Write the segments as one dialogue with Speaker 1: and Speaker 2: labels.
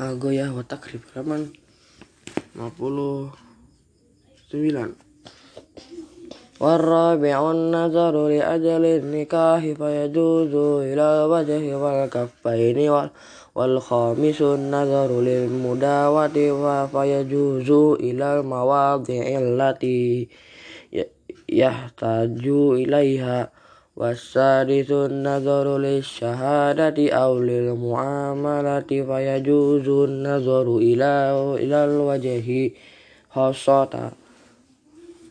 Speaker 1: uh, goyah wa takrib halaman 59 والرابع النظر لأجل النكاح فيجوز إلى الوجه والكفين والخامس النظر للمداوة فيجوز إلى المواضع التي يحتاج إليها والسادس النظر للشهادة أو للمعاملة فيجوز النظر إلى إلى الوجه خاصة.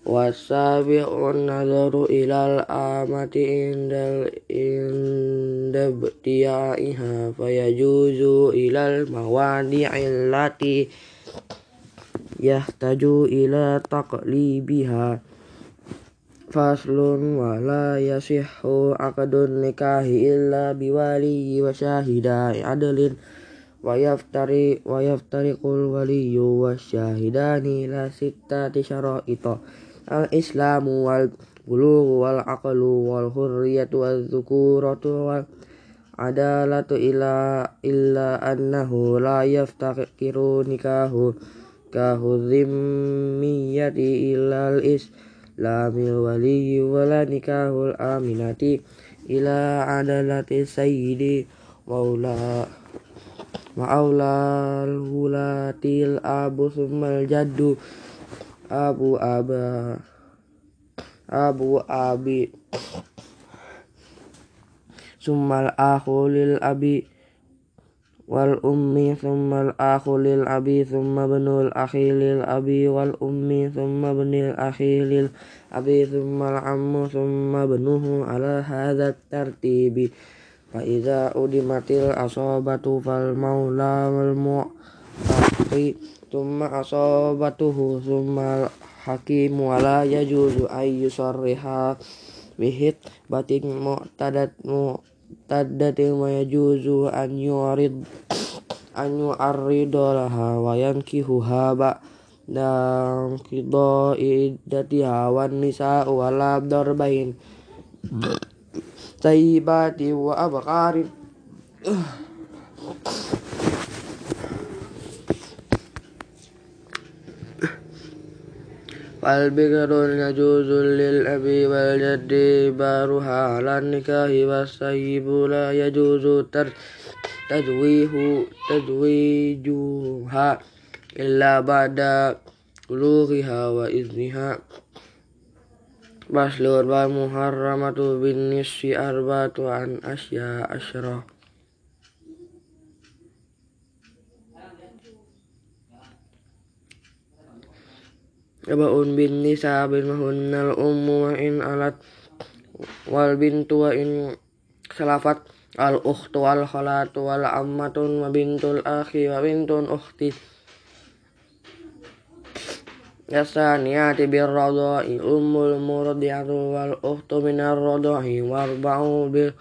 Speaker 1: والسابع النظر إلى الآمة عند ابتيائها فيجوز إلى الموانع التي يحتاج إلى تقليبها. faslun wala yasihu akadun nikahi illa biwali wa syahida adlin. Wa yaftari wa yaftariqul waliyu wa syahidani la sittati ito al islamu wal bulugu wal aqlu wal hurriyatu wal dhukuratu wal adalatu ila illa annahu la yaftakiru nikahu kahudhimmiyati illa al islamu lamil waliyi wala nikahul aminati ila adalati sayyidi maula maulal hulatil abu Sumal jaddu abu aba abu abi sumal akhulil abi wal ummi thumma al akhu lil abi thumma ibnul akhi lil abi wal ummi thumma ibnil akhi lil abi thumma al ammu thumma ibnuhu ala hadha tartibi. Fa idza udimatil asabatu fal maula wal mu'ti thumma asabatuhu thumma al hakimu wala yajuzu ayyusarriha bihit batin mu'tadat mu taddatil mayajuzu an yurid an yu'arridolaha wa yankihuha haba dan kido idati hawan nisa wala darbain tayyibati wa abqarin. والبكر يجوز للأبي والجد بارها على النكاح والسيب لا يجوز تزويه تزويجها إلا بعد بلوغها وإذنها. فصل والمحرمة بالنصف أربعة عن أشياء عشرة. Yabaun bin nisa bin mahunnal ummu wa in alat wal bintu wa in salafat al ukhtu wal khalatu wal ammatun wa bintul akhi wa bintun ukhti. Yasaniyati bir radai ummul murdiatu wal ukhtu minar radai warba'u bil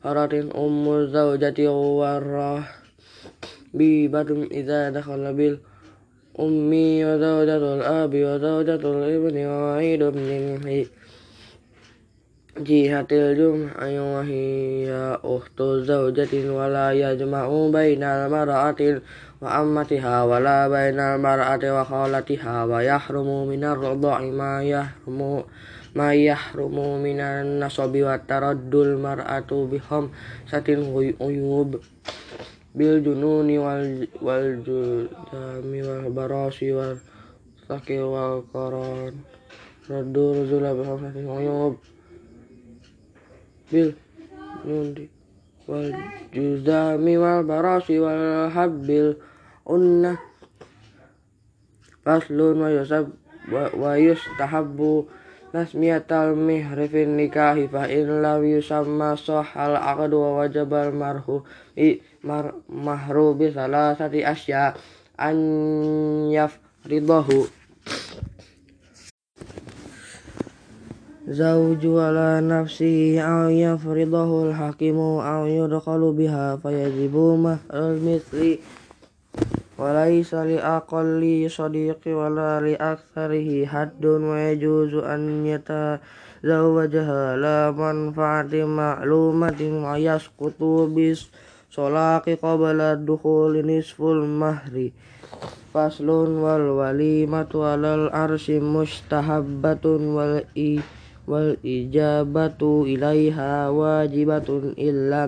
Speaker 1: haratin ummul zawjati warrah bi badum idza dakhala bil أمي وزوجة الأب وزوجة الابن وعيد ابن جهة الجمع وهي أخت زوجة ولا يجمع بين المرأة وأمتها ولا بين المرأة وخالتها ويحرم من الرضاع ما يحرم ما يحرم من النصب وترد المرأة بخمسة عيوب bil jununi wal wal judami wal barasi wal sakil wal koron radur zula bihamsatin uyub bil nundi wal juzami wal barasi wal habbil unna faslun wa yusab wa yustahabbu tasmiyatal mihri fin nikahi fa in lam yusamma sahal aqdu wa wajabal marhu i mar mahru bi salasati asya an yafridahu. Zawju ala nafsihi aw yafridahu al-hakimu aw yudkhalu biha fayajibu mahrul mithli وليس لأقل صديق ولا لأكثره حد ويجوز أن يتزوجها لا منفعة معلومة ويسقط solaki qabla dukhuli nisful mahri faslun wal walimatu alal arsi mustahabbatun wal i wal ijabatu ilaiha wajibatun illa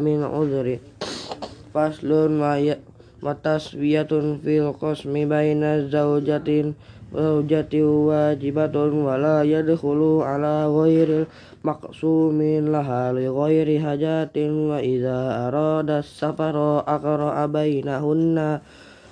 Speaker 1: min udhri faslun wa taswiyatun fil qasmi baina zawjatin zawjati wajibatun wala yadkhulu ala ghairil maqsumin laha li ghairi hajatin wa idza arada safara aqra bainahunna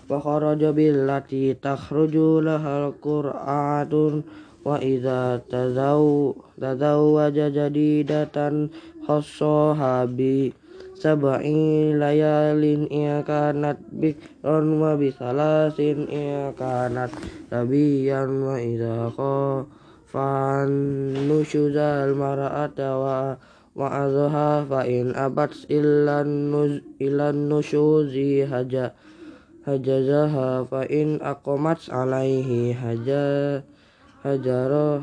Speaker 1: wa kharaja billati takhruju lahal qur'atun wa idza tazaw tazawwaja jadidatan khassaha bi sab'i layalin ia kanat bikron wa bisalasin ia kanat tabiyan wa idza khafan nusyuzal mar'ata wa wa azha fa in abat illan nuz ilan nusyuzi haja hajazaha fa in aqamat alaihi haja hajaro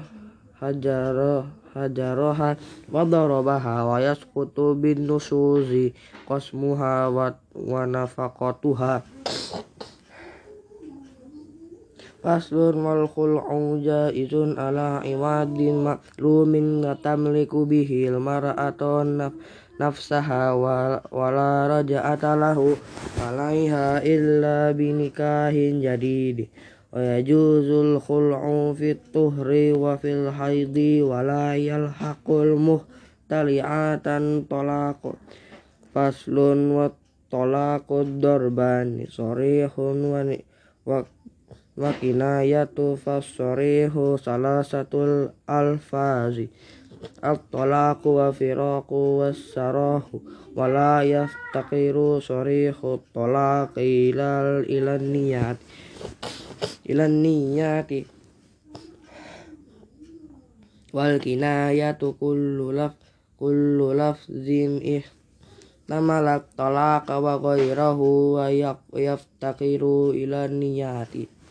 Speaker 1: hajaro hajaroha wa darabaha wa yasqutu bin nusuzi qasmuha wa, wa nafaqatuha Faslun wal khul'u ala iwadin maklumin tamliku bihil mar'atun naf nafsaha wala raja'ata alaiha illa binikahin jadid wa yajuzul khul'u fit tuhri wa fil haidi wala yalhaqul muhtali'atan talaqu. Faslun wa talaqud darbani sorihun wa wa wa kinayatu fasorihu salasatul alfazi. At-talaqu wa firaqu was-sarahu wa la yaftaqiru sarihu talaqi ilal ilan niyat ilan niyati wal kinayatu kullu laf kullu lafzin ih namalat talaqa wa ghairahu wa yaftaqiru ilan niyati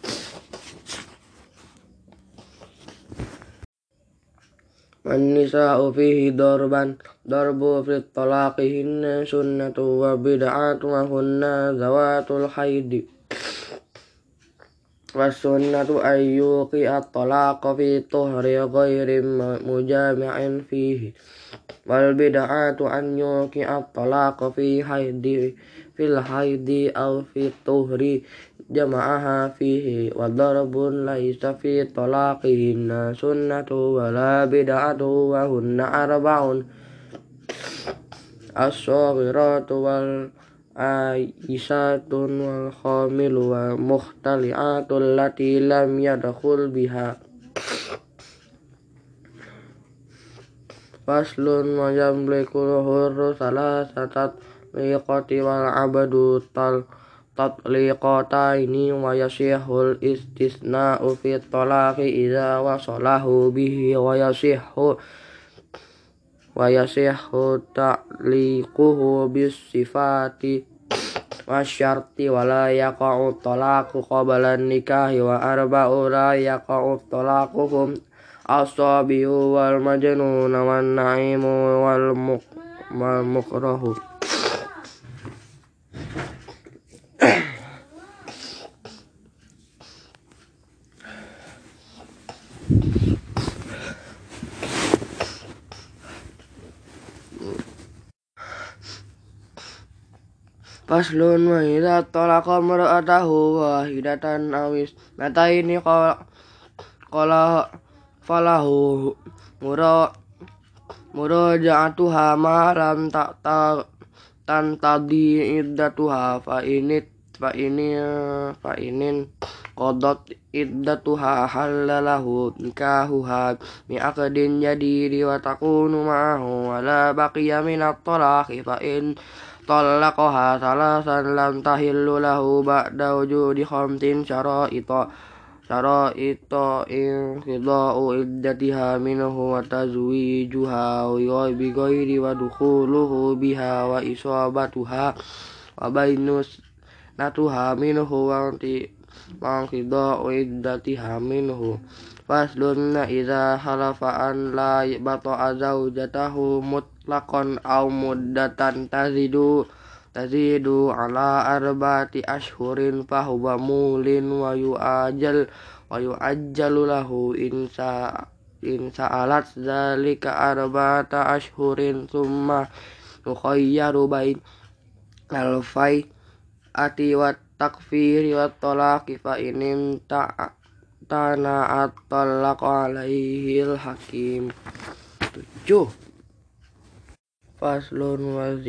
Speaker 1: النساء فيه ضربا ضرب في الطلاقهن سنة وبدعة وهن ذوات الحيد wasunnatu ayyuki at-talaqa fi tuhri ghairi mujami'in fihi. Wal bid'atu an yuki at-talaqa fi haidi fil haidi aw fi tuhri jama'aha fihi. Wa darbun laisa fi talaqihinna sunnatu wala bid'atu wa hunna arba'un. As-saghiratu wal Aisyatun wal khamil wa muhtali'atul lati lam yadakhul biha. Faslun wa yamlikul hurru salasatat liqati wal abadu tal tatliqataini wa yasihul istisna'u fi talaqi idza wasalahu bihi wa yasihu wa yasihhu ta'liquhu bis sifati wa syarti wa la yaqa'u talaqu qabla nikahi wa arba'u la yaqa'u talaquhum asabiyu wal majnun wan na'imu wal mukrahu Faslun wa idza talaqa mar'atahu wahidatan awis mataini qala qala falahu mura muraja'atuha ma lam ta'ta tan tadi iddatuha fa init fa ini fa inin qadat iddatuha halalahu nikahuha mi aqdin jadi wa takunu ma'ahu wa la baqiya min at-talaqi fa in طلقها ثلاثا لم تحل له بعد وجود خمس شرائط شرائط انقضاء عدتها منه وتزويجها بغير ودخوله بها وإصابتها وبينونتها منه وانقضاء عدتها منه فصل إذا حلف أن لا يبطأ زوجته مت mutlaqan aw muddatan tazidu tazidu ala arba'ati ashhurin fahuwa mulin wa yu'ajal wa yu'ajjalu lahu insa in sa'alat zalika arba'ata ashhurin thumma yukhayyaru bain alfai ati wa takfiri wa talaqi fa inim ta tana'at talaq alaihi hakim tujuh Faslun wal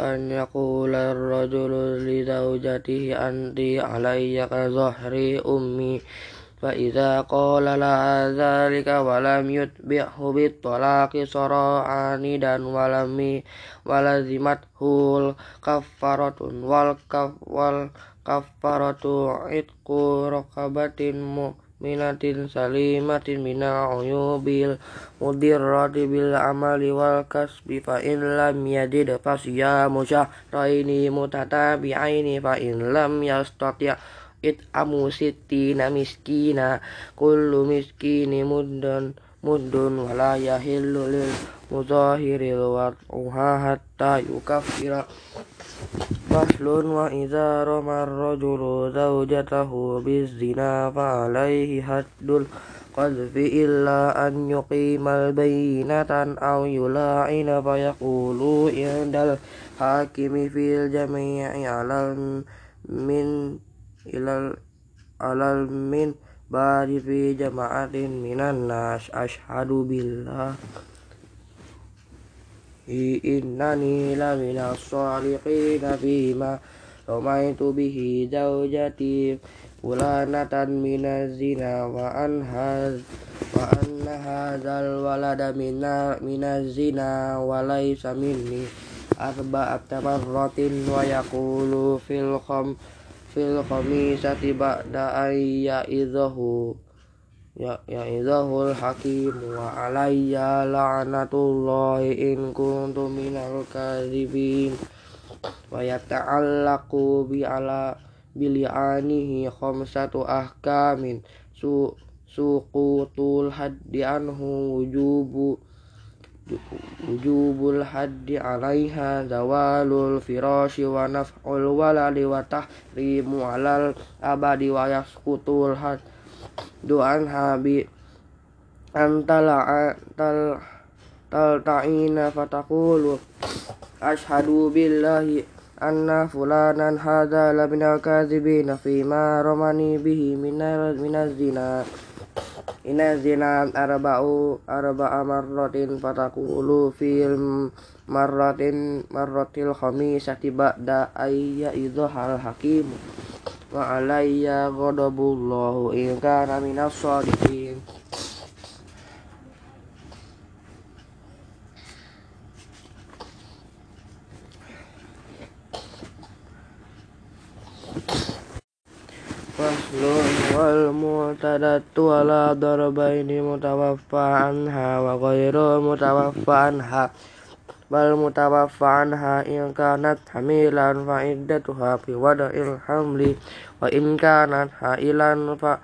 Speaker 1: an yakula rajulu li zawjatihi anti alaiya ka zahri ummi. Fa iza qala la zalika walam yutbihu bit talaqi sara'ani dan walami walazimat hul kaffaratun wal kaf wal kaffaratu itku raqabatin mu minatin salimatin mina uyubil mudir roti bil amali wal kasbi fa in lam yajid fasya musya raini mutatabi fa in lam yastati' it amu miskina kullu miskini muddun muddun wala yahillu lil muzahiril wa'uha hatta yukaffira faslun wa idza ramar rajulu zawjatahu bizina fa alaihi haddul qadfi illa an yuqimal bayyinatan aw yula'ina fa yaqulu indal hakimi fil jami'i alal min ilal alal min bari fi jama'atin minan nas ashadu billah innani la minas salihin bima ramaitu bihi zawjati fulanatan minaz zina wa anhaz wa anna hadzal walada minaz zina wa laysa minni arba'at marratin wa yaqulu ya ya idahul hakim wa alayya la'natullahi in kuntu minal kadhibin. Wa yata'allaqu bi ala bili'anihi khamsatu ahkamin. Su suqutul haddi anhu wujubu wujubul haddi alaiha zawalul firashi wa naf'ul waladi wa tahrimu alal abadi wa yaskutul had du'an habi. Antala tal tal ta'ina fatakulu. Ashadu billahi anna fulanan hadha laminal kadhibina fima romani bihi minaz zina. Ina zina arba'u arba'a marratin fatakulu fil marratin marratil khamisati ba'da ayya idhal hakim wa alayya ghadabullahu in kana minas sadiqin. Faslun wal mu'tadatu ala darbaini mutawaffa anha wa ghairu mutawaffa anha bal mutawaffa anha in kanat hamilan fa iddatuha fi wada'il hamli. Wa in kanat hailan fa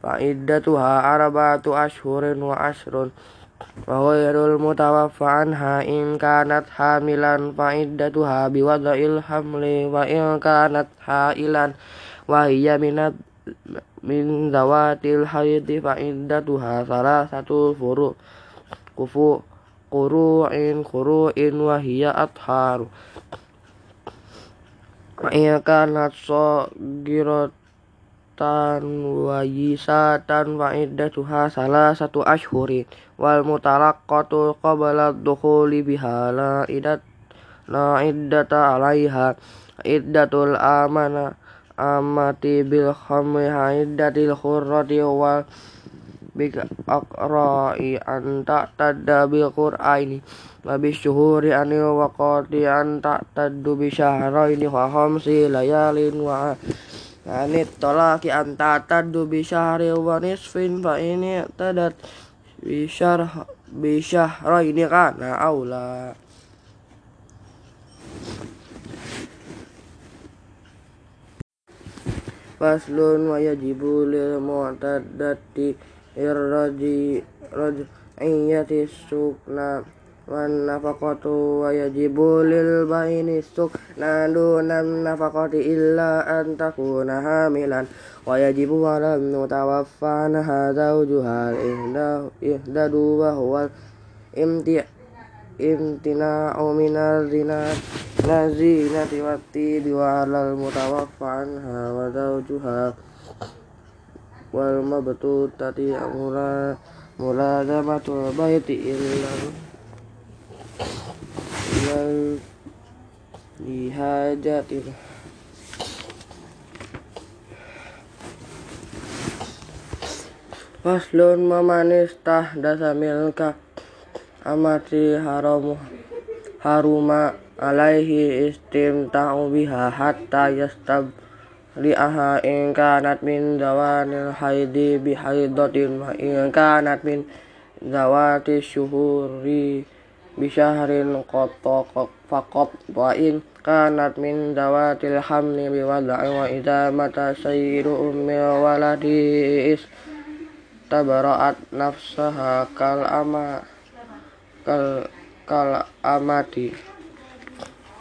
Speaker 1: fa iddatuha arba'atu ashhurin wa ashrun. Wa ghairul mutawaffa anha in kanat hamilan fa iddatuha bi wada'il hamli. Wa in kanat quru'in quru'in wa hiya atharu. Iya kanat sagiratan wa yisatan wa iddatuha salah satu ashhurin. Wal mutalaqqatu qabla dukhuli biha la iddat la iddata alaiha. Iddatul amana amati bil khamri haidatil khurrati wal bik aqra'i an ta'tadda bil qur'aini wa bis syuhuri anil waqati an ta'taddu bi syahraini wa khamsi layalin wa anit talaqi an ta'taddu bi syahri wa nisfin fa ini tadat bi syarh bi syahraini kana aula. Faslun wa yajibu lil mu'taddati irraji raj'iyati sukna wan nafaqatu wa yajibu lil baini sukna dunan nafaqati illa an takuna hamilan wa yajibu ala mutawaffana zawjuha ihda ihdadu wa huwa imti imtina'u minar zina nazinati wati wa alal mutawaffa anha wa zawjuha wal mabtutati amura mulazamatul baiti illa ilal lihajatin. Faslun mamanis tah dasa milka amati haramu haruma alaihi istimta'u biha hatta yastab haidi bihaidatin wa in kanat min zawati syuhuri bisyahrin qattaq faqat wa in kanat min dawatil hamli biwad'i wa idza mata sayyidu ummi waladi tabara'at nafsaha kal ama kal kal amati